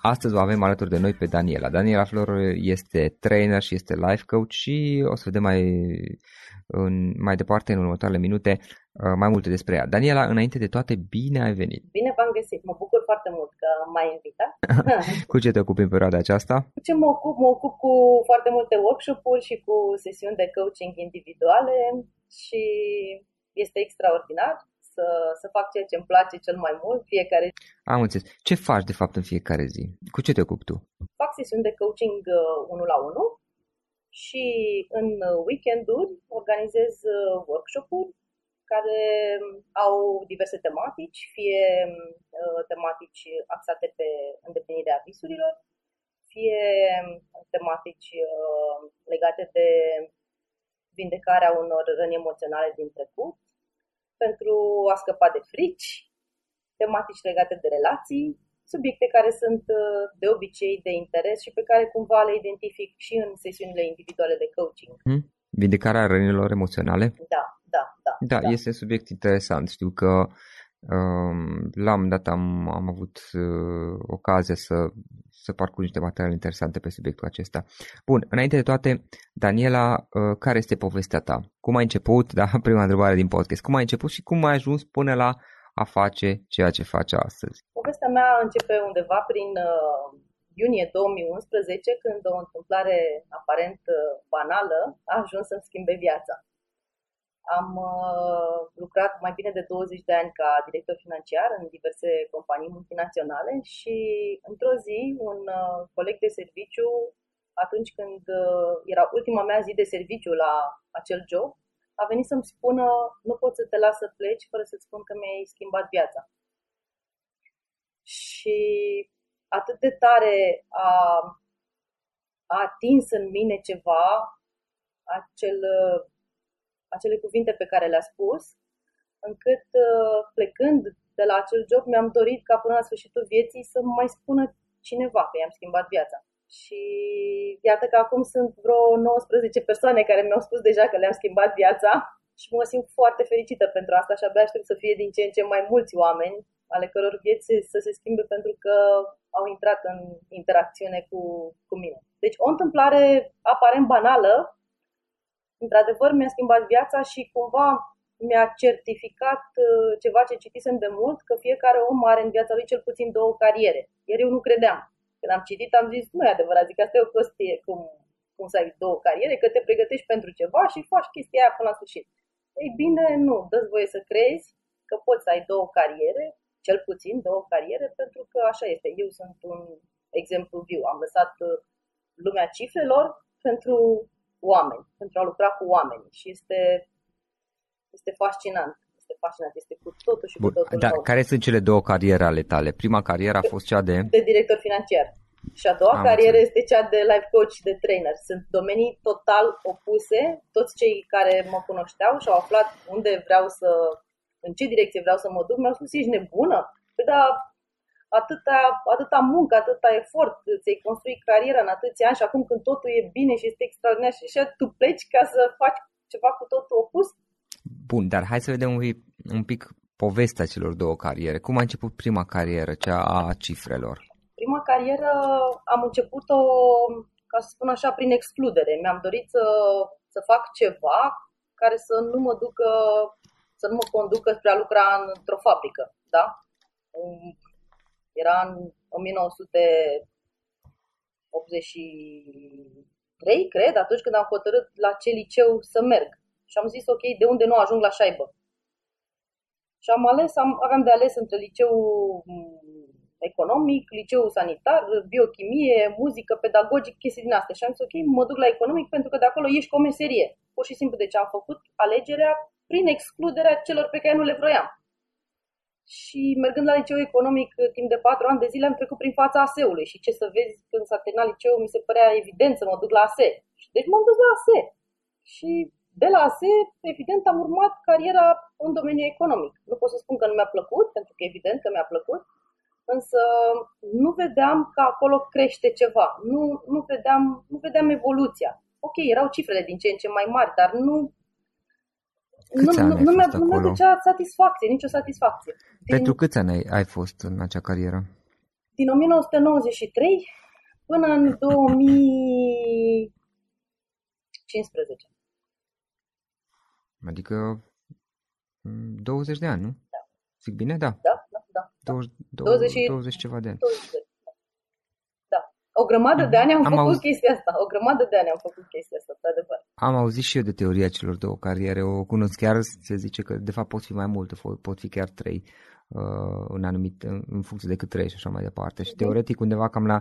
Astăzi o avem alături de noi pe Daniela. Daniela Flor este trainer și este life coach și o să vedem mai, în, mai departe în următoarele minute uh, mai multe despre ea. Daniela, înainte de toate, bine ai venit! Bine v-am găsit! Mă bucur foarte mult că m-ai invitat. cu ce te ocupi în perioada aceasta? Cu ce mă ocup? Mă ocup cu foarte multe workshop-uri și cu sesiuni de coaching individuale și este extraordinar să, să fac ceea ce îmi place cel mai mult fiecare zi. Am înțeles. Ce faci de fapt în fiecare zi? Cu ce te ocupi tu? Fac sesiuni de coaching uh, unul la unul și în weekenduri organizez uh, workshop-uri care au diverse tematici, fie uh, tematici axate pe îndeplinirea visurilor, fie tematici legate de vindecarea unor răni emoționale din trecut, pentru a scăpa de frici, tematici legate de relații, subiecte care sunt uh, de obicei de interes și pe care cumva le identific și în sesiunile individuale de coaching. Hmm? Vindicarea rănilor emoționale? Da, da, da. Da, da. este subiect interesant. Știu că um, la un dat am, am avut uh, ocazia să, să parcurgi niște materiale interesante pe subiectul acesta. Bun, înainte de toate, Daniela, uh, care este povestea ta? Cum ai început, da, prima întrebare din podcast, cum ai început și cum ai ajuns până la a face ceea ce faci astăzi? Povestea mea începe undeva prin uh, iunie 2011, când o întâmplare aparent uh, banală a ajuns să-mi schimbe viața. Am uh, lucrat mai bine de 20 de ani ca director financiar în diverse companii multinaționale și într-o zi un uh, coleg de serviciu, atunci când uh, era ultima mea zi de serviciu la acel job, a venit să-mi spună nu pot să te las să pleci fără să-ți spun că mi-ai schimbat viața. Și atât de tare a, a atins în mine ceva, acel, acele cuvinte pe care le-a spus, încât plecând de la acel job mi-am dorit ca până la sfârșitul vieții să mai spună cineva că i-am schimbat viața. Și iată că acum sunt vreo 19 persoane care mi-au spus deja că le-am schimbat viața și mă simt foarte fericită pentru asta și abia aștept să fie din ce în ce mai mulți oameni ale căror vieți să se schimbe pentru că au intrat în interacțiune cu, cu mine. Deci o întâmplare aparent banală, într-adevăr mi-a schimbat viața și cumva mi-a certificat uh, ceva ce citisem de mult, că fiecare om are în viața lui cel puțin două cariere. Iar eu nu credeam. Când am citit am zis, nu e adevărat, zic, asta e o prostie, cum, cum să ai două cariere, că te pregătești pentru ceva și faci chestia aia până la sfârșit. Ei bine, nu, dă voie să crezi că poți să ai două cariere, cel puțin două cariere, pentru că așa este. Eu sunt un exemplu viu. Am lăsat uh, lumea cifrelor pentru oameni, pentru a lucra cu oameni și este, este fascinant. Este fascinant, este cu totul și Bun, cu totul Dar nou. care sunt cele două cariere ale tale? Prima carieră a fost cea de... De director financiar. Și a doua Am carieră înțeles. este cea de life coach și de trainer. Sunt domenii total opuse. Toți cei care mă cunoșteau și au aflat unde vreau să în ce direcție vreau să mă duc, mi-au spus, ești nebună? Păi da, atâta, atâta muncă, atâta efort, ți-ai construit cariera în atâția ani și acum când totul e bine și este extraordinar și așa, tu pleci ca să faci ceva cu totul opus? Bun, dar hai să vedem un pic, un pic povestea celor două cariere. Cum a început prima carieră, cea a cifrelor? Prima carieră am început-o, ca să spun așa, prin excludere. Mi-am dorit să, să fac ceva care să nu mă ducă să nu mă conducă spre a lucra într-o fabrică. Da? Era în 1983, cred, atunci când am hotărât la ce liceu să merg. Și am zis, ok, de unde nu ajung la șaibă? Și am ales, am, aveam de ales între liceu economic, liceu sanitar, biochimie, muzică, pedagogic, chestii din astea. Și am zis, ok, mă duc la economic pentru că de acolo ieși cu o meserie. Pur și simplu, deci am făcut alegerea prin excluderea celor pe care nu le vroiam. Și mergând la liceu economic timp de patru ani de zile am trecut prin fața ASE-ului și ce să vezi când s-a terminat liceul mi se părea evident să mă duc la ASE. Deci m-am dus la ASE. Și de la ASE, evident, am urmat cariera în domeniul economic. Nu pot să spun că nu mi-a plăcut, pentru că evident că mi-a plăcut, însă nu vedeam că acolo crește ceva. Nu, nu, vedeam, nu vedeam evoluția. Ok, erau cifrele din ce în ce mai mari, dar nu Câți nu, nu, nu, mi-a, nu mi-a ducea satisfacție, nicio satisfacție. Din, Pentru câți ani ai, ai fost în acea carieră? Din 1993 până în 2015. Adică 20 de ani, nu? Da. Zic bine? Da. Da, da, da. 20, 20, 20 ceva de ani. 20 de o grămadă de ani am, am făcut auzit... chestia asta. O grămadă de ani am făcut chestia asta, de adevăr. Am auzit și eu de teoria celor două cariere. O cunosc chiar, se zice că de fapt pot fi mai multe, pot fi chiar trei uh, în anumit, în funcție de cât trei și așa mai departe. Și teoretic undeva cam la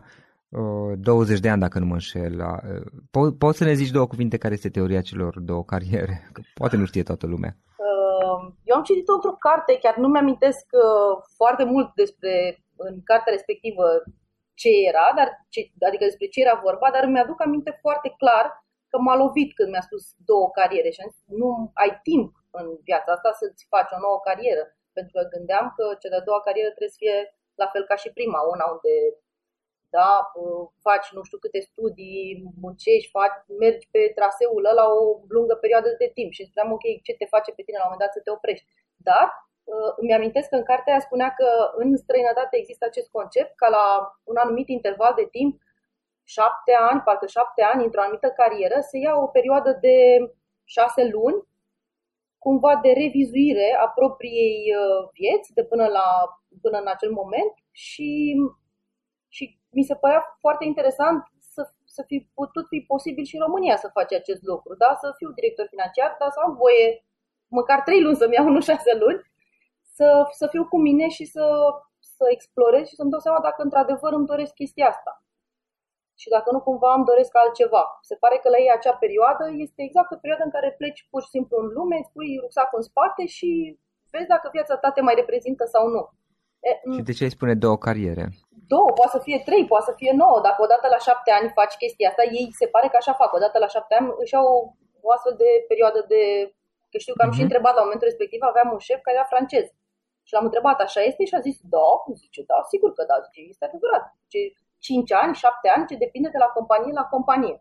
uh, 20 de ani, dacă nu mă înșel. La, uh, po- poți să ne zici două cuvinte care este teoria celor două cariere? Că poate nu știe toată lumea. Uh, eu am citit într-o carte, chiar nu mi-amintesc uh, foarte mult despre în cartea respectivă ce era, dar ce, adică despre ce era vorba, dar îmi aduc aminte foarte clar că m-a lovit când mi-a spus două cariere și am zis, nu ai timp în viața asta să-ți faci o nouă carieră. Pentru că gândeam că cea de-a doua carieră trebuie să fie la fel ca și prima, una unde da, faci nu știu câte studii, muncești, faci, mergi pe traseul ăla o lungă perioadă de timp și spuneam, ok, ce te face pe tine la un moment dat să te oprești. Dar Uh, îmi amintesc că în cartea aia spunea că în străinătate există acest concept ca la un anumit interval de timp, șapte ani, parcă șapte ani, într-o anumită carieră, se ia o perioadă de șase luni, cumva de revizuire a propriei uh, vieți de până, la, până în acel moment și, și mi se părea foarte interesant să, să fi putut fi posibil și în România să face acest lucru, da? să fiu director financiar, dar să am voie măcar trei luni să-mi iau, nu șase luni, să, să fiu cu mine și să, să explorez și să-mi dau seama dacă într-adevăr îmi doresc chestia asta. Și dacă nu cumva îmi doresc altceva. Se pare că la ei acea perioadă este exact o perioadă în care pleci pur și simplu în lume, îți pui rucsacul în spate și vezi dacă viața ta te mai reprezintă sau nu. E, și de ce îi spune două cariere? Două, poate să fie trei, poate să fie nouă. Dacă odată la șapte ani faci chestia asta, ei se pare că așa fac. Odată la șapte ani își au o astfel de perioadă de... Că știu că am uh-huh. și mhm. întrebat la momentul respectiv, aveam un șef care era francez. Și l-am întrebat, așa este? Și a zis, da. Zice, da, sigur că da. Zice, este adevărat. Zice, 5 ani, 7 ani, ce depinde de la companie la companie.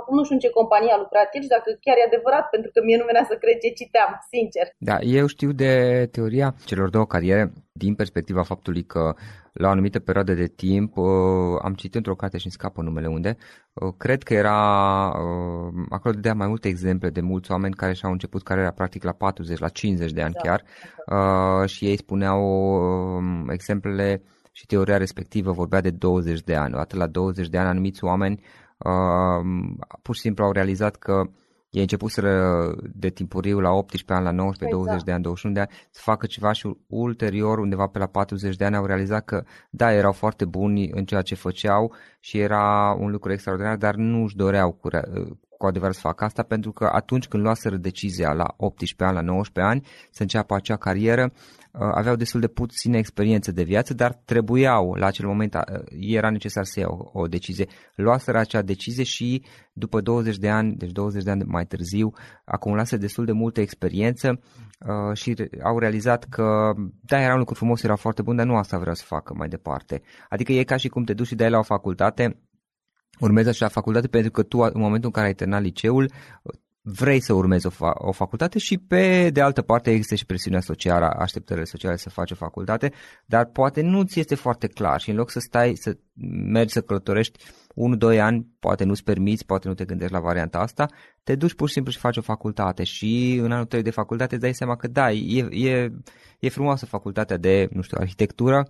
Acum nu știu în ce companie a lucrat el și dacă chiar e adevărat, pentru că mie nu venea să cred ce citeam, sincer. Da, eu știu de teoria celor două cariere din perspectiva faptului că la o anumită perioadă de timp, uh, am citit într-o carte și îmi scapă numele unde, uh, cred că era, uh, acolo dădea mai multe exemple de mulți oameni care și-au început cariera practic la 40, la 50 de ani da, chiar uh, și ei spuneau uh, exemplele și teoria respectivă vorbea de 20 de ani. Atât la 20 de ani anumiți oameni uh, pur și simplu au realizat că ei început să de timpuriu la 18 ani, la 19, exact. 20 de ani, 21 de ani să facă ceva și ulterior, undeva pe la 40 de ani, au realizat că da, erau foarte buni în ceea ce făceau și era un lucru extraordinar, dar nu își doreau cu, cu adevărat să facă asta pentru că atunci când luaseră decizia la 18 ani, la 19 ani să înceapă acea carieră, Uh, aveau destul de puține experiențe de viață, dar trebuiau, la acel moment uh, era necesar să iau o, o decizie. Luaseră acea decizie și după 20 de ani, deci 20 de ani mai târziu, acumulase destul de multă experiență uh, și au realizat că, da, era un lucru frumos, era foarte bun, dar nu asta vreau să facă mai departe. Adică e ca și cum te duci și dai la o facultate, urmezi așa facultate pentru că tu, în momentul în care ai terminat liceul, vrei să urmezi o, fa- o facultate și pe de altă parte există și presiunea socială, așteptările sociale să faci o facultate, dar poate nu ți este foarte clar și în loc să stai, să mergi să călătorești 1-2 ani, poate nu-ți permiți, poate nu te gândești la varianta asta, te duci pur și simplu și faci o facultate și în anul 3 de facultate îți dai seama că da, e, e, e frumoasă facultatea de, nu știu, arhitectură,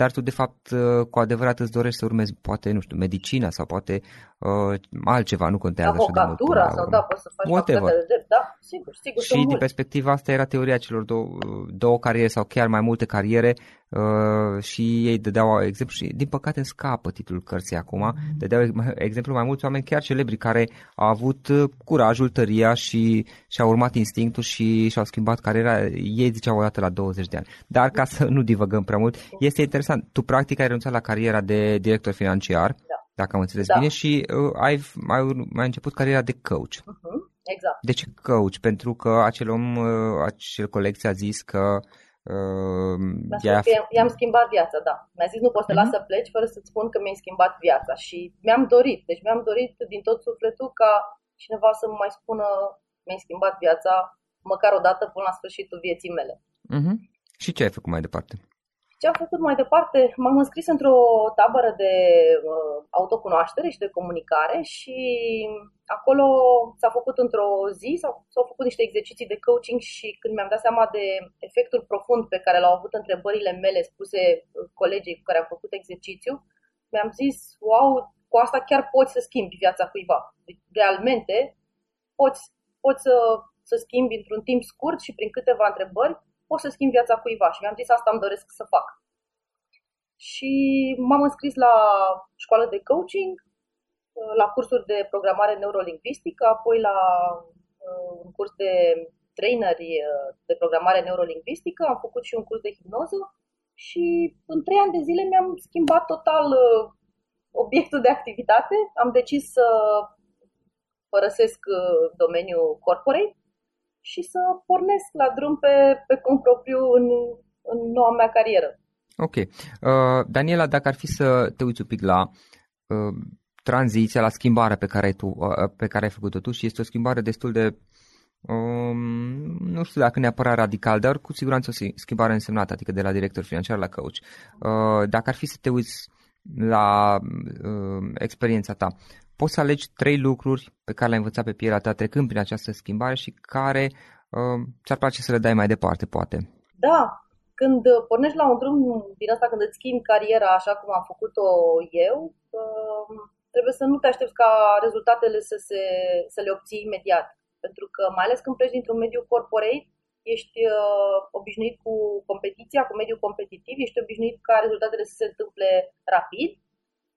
dar tu de fapt uh, cu adevărat îți dorești să urmezi poate, nu știu, medicina sau poate uh, altceva, nu contează așa de mult. sau da, poți să faci Whatever. de drept, da, sigur, sigur. Și din perspectiva asta era teoria celor două, două cariere sau chiar mai multe cariere uh, și ei dădeau exemplu și din păcate scapă titlul cărții acum, dădeau exemplu mai mulți oameni chiar celebri care au avut uh, curajul, tăria și și-au urmat instinctul și și-au schimbat cariera, ei ziceau o dată la 20 de ani. Dar ca să nu divăgăm prea mult, este interesant, tu practic ai renunțat la cariera de director financiar, da. dacă am înțeles da. bine, și uh, ai, ai, ai început cariera de coach. Uh-huh. Exact. De ce coach? Pentru că acel om, uh, acel coleg ți-a zis că Uh, i-a... I-am schimbat viața, da. Mi-a zis nu poți să mm-hmm. las să pleci fără să-ți spun că mi-ai schimbat viața și mi-am dorit, deci mi-am dorit din tot sufletul ca cineva să mai spună mi-ai schimbat viața măcar o dată până la sfârșitul vieții mele. Mm-hmm. Și ce ai făcut mai departe? Ce am făcut mai departe? M-am înscris într-o tabără de uh, autocunoaștere și de comunicare și acolo s-a făcut într-o zi, s-au, s-au făcut niște exerciții de coaching și când mi-am dat seama de efectul profund pe care l-au avut întrebările mele spuse colegii cu care am făcut exercițiu, mi-am zis, wow, cu asta chiar poți să schimbi viața cuiva. Deci, realmente poți, poți să, să schimbi într-un timp scurt și prin câteva întrebări pot să schimb viața cuiva și mi-am zis asta îmi doresc să fac. Și m-am înscris la școală de coaching, la cursuri de programare neurolingvistică, apoi la uh, un curs de traineri uh, de programare neurolingvistică, am făcut și un curs de hipnoză și în trei ani de zile mi-am schimbat total uh, obiectul de activitate. Am decis să părăsesc domeniul corporate și să pornesc la drum pe, pe cont propriu în, în noua mea carieră. Ok. Uh, Daniela, dacă ar fi să te uiți un pic la uh, tranziția, la schimbarea pe care, tu, uh, pe care ai făcut-o tu și este o schimbare destul de um, nu știu dacă neapărat radical, dar cu siguranță o schimbare însemnată, adică de la director financiar la coach. Uh, dacă ar fi să te uiți la uh, experiența ta, poți să alegi trei lucruri pe care le-ai învățat pe pielea ta trecând prin această schimbare și care uh, ți-ar place să le dai mai departe, poate. Da, când pornești la un drum din asta, când îți schimbi cariera așa cum am făcut-o eu, uh, trebuie să nu te aștepți ca rezultatele să, se, să le obții imediat. Pentru că, mai ales când pleci dintr-un mediu corporate, ești uh, obișnuit cu competiția, cu mediul competitiv, ești obișnuit ca rezultatele să se întâmple rapid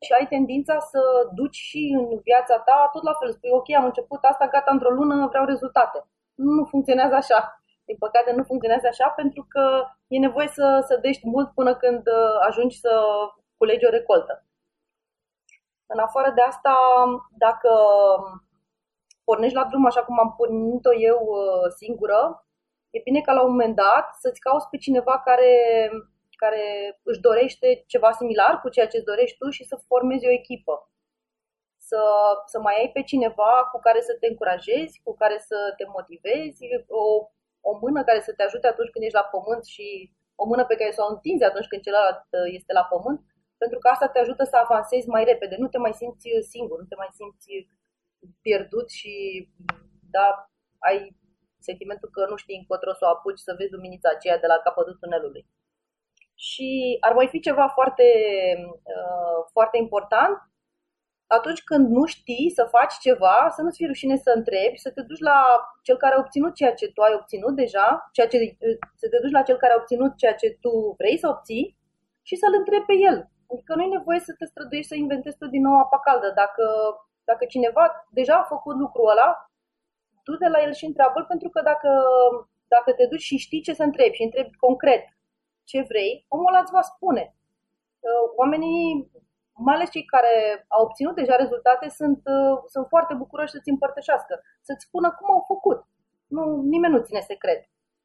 și ai tendința să duci și în viața ta tot la fel. Spui, ok, am început asta, gata, într-o lună vreau rezultate. Nu funcționează așa. Din păcate nu funcționează așa pentru că e nevoie să, să dești mult până când uh, ajungi să culegi o recoltă. În afară de asta, dacă pornești la drum așa cum am pornit-o eu uh, singură, e bine ca la un moment dat să-ți cauți pe cineva care, care își dorește ceva similar cu ceea ce îți dorești tu și să formezi o echipă. Să, să mai ai pe cineva cu care să te încurajezi, cu care să te motivezi, o, o mână care să te ajute atunci când ești la pământ și o mână pe care să o întinzi atunci când celălalt uh, este la pământ, pentru că asta te ajută să avansezi mai repede. Nu te mai simți singur, nu te mai simți pierdut și da, ai sentimentul că nu știi încotro să o apuci să vezi luminița aceea de la capătul tunelului. Și ar mai fi ceva foarte, uh, foarte important, atunci când nu știi să faci ceva, să nu-ți fie rușine să întrebi, să te duci la cel care a obținut ceea ce tu ai obținut deja, ceea ce, să te duci la cel care a obținut ceea ce tu vrei să obții și să-l întrebi pe el. Adică nu e nevoie să te străduiești să inventezi tu din nou apa caldă. Dacă dacă cineva deja a făcut lucrul ăla, du de la el și întreabă pentru că dacă, dacă te duci și știi ce să întrebi și întrebi concret ce vrei, omul ăla îți va spune. Uh, oamenii, mai ales cei care au obținut deja rezultate, sunt, uh, sunt foarte bucuroși să-ți împărtășească, să-ți spună cum au făcut. Nu, nimeni nu ține secret.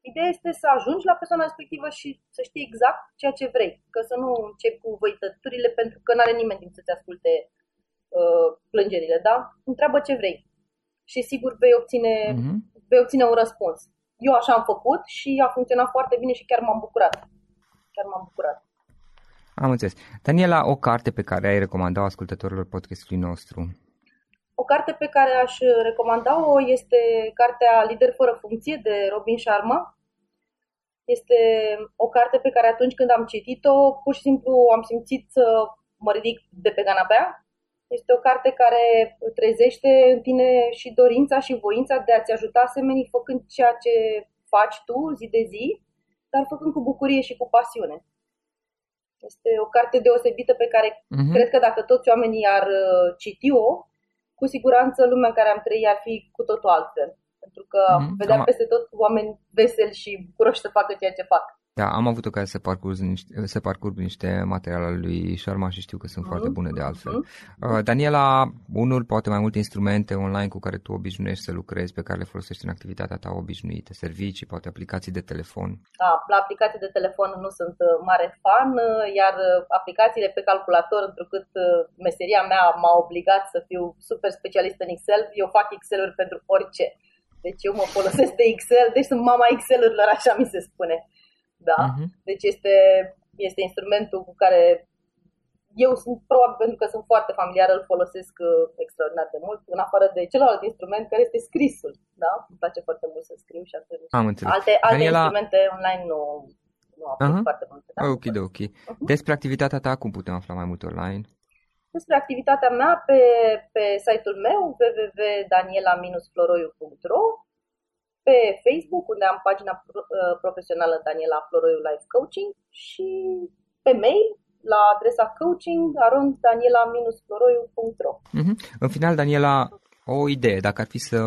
Ideea este să ajungi la persoana respectivă și să știi exact ceea ce vrei. Că să nu începi cu văităturile pentru că nu are nimeni timp să-ți asculte Uh, plângerile, da? Întreabă ce vrei și sigur vei obține, uh-huh. vei obține un răspuns. Eu așa am făcut și a funcționat foarte bine și chiar m-am bucurat. Chiar m-am bucurat. Am înțeles. Daniela, o carte pe care ai recomandat ascultătorilor podcastului nostru? O carte pe care aș recomanda-o este cartea Lider fără funcție de Robin Sharma. Este o carte pe care atunci când am citit-o, pur și simplu am simțit să mă ridic de pe canapea este o carte care trezește în tine și dorința și voința de a-ți ajuta semenii făcând ceea ce faci tu zi de zi, dar făcând cu bucurie și cu pasiune. Este o carte deosebită pe care uh-huh. cred că dacă toți oamenii ar uh, citi-o, cu siguranță lumea în care am trăit ar fi cu totul altfel. Pentru că uh-huh. vedeam peste tot oameni veseli și bucuroși să facă ceea ce fac. Da, am avut ocazia să parcurg niște, să parcurg niște materiale ale lui Sharma și știu că sunt uh-huh. foarte bune de altfel. Uh, Daniela, unul, poate mai multe instrumente online cu care tu obișnuiești să lucrezi, pe care le folosești în activitatea ta obișnuită, servicii, poate aplicații de telefon. Da, la aplicații de telefon nu sunt uh, mare fan, uh, iar aplicațiile pe calculator, întrucât meseria mea m-a obligat să fiu super specialist în Excel, eu fac Excel-uri pentru orice. Deci eu mă folosesc de Excel, deci sunt mama Excel-urilor, așa mi se spune. Da? Uh-huh. Deci este, este instrumentul cu care eu sunt, probabil pentru că sunt foarte familiară, îl folosesc uh, extraordinar de mult, în afară de celălalt instrument care este scrisul. Da? Îmi place foarte mult să scriu și atunci. Am înțeles. Alte, alte Daniela... instrumente online nu, nu am uh-huh. foarte multe. Da? Ok, de ok. Uh-huh. Despre activitatea ta, cum putem afla mai mult online? Despre activitatea mea pe, pe site-ul meu www.daniela-floroiu.ro pe Facebook, unde am pagina uh, profesională Daniela Floroiu Life Coaching și pe mail la adresa coaching daniela-floroiu.ro mm-hmm. În final, Daniela, o idee, dacă ar fi să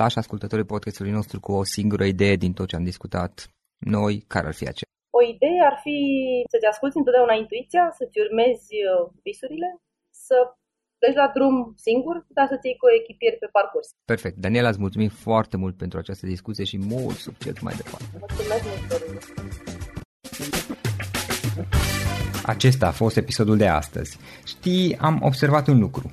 lași ascultătorii podcastului nostru cu o singură idee din tot ce am discutat noi, care ar fi aceea? O idee ar fi să-ți asculti întotdeauna intuiția, să-ți urmezi uh, visurile, să pleci la drum singur, dar să-ți iei cu echipier pe parcurs. Perfect. Daniela, îți mulțumim foarte mult pentru această discuție și mult succes mai departe. Mulțumesc mult, Acesta a fost episodul de astăzi. Știi, am observat un lucru.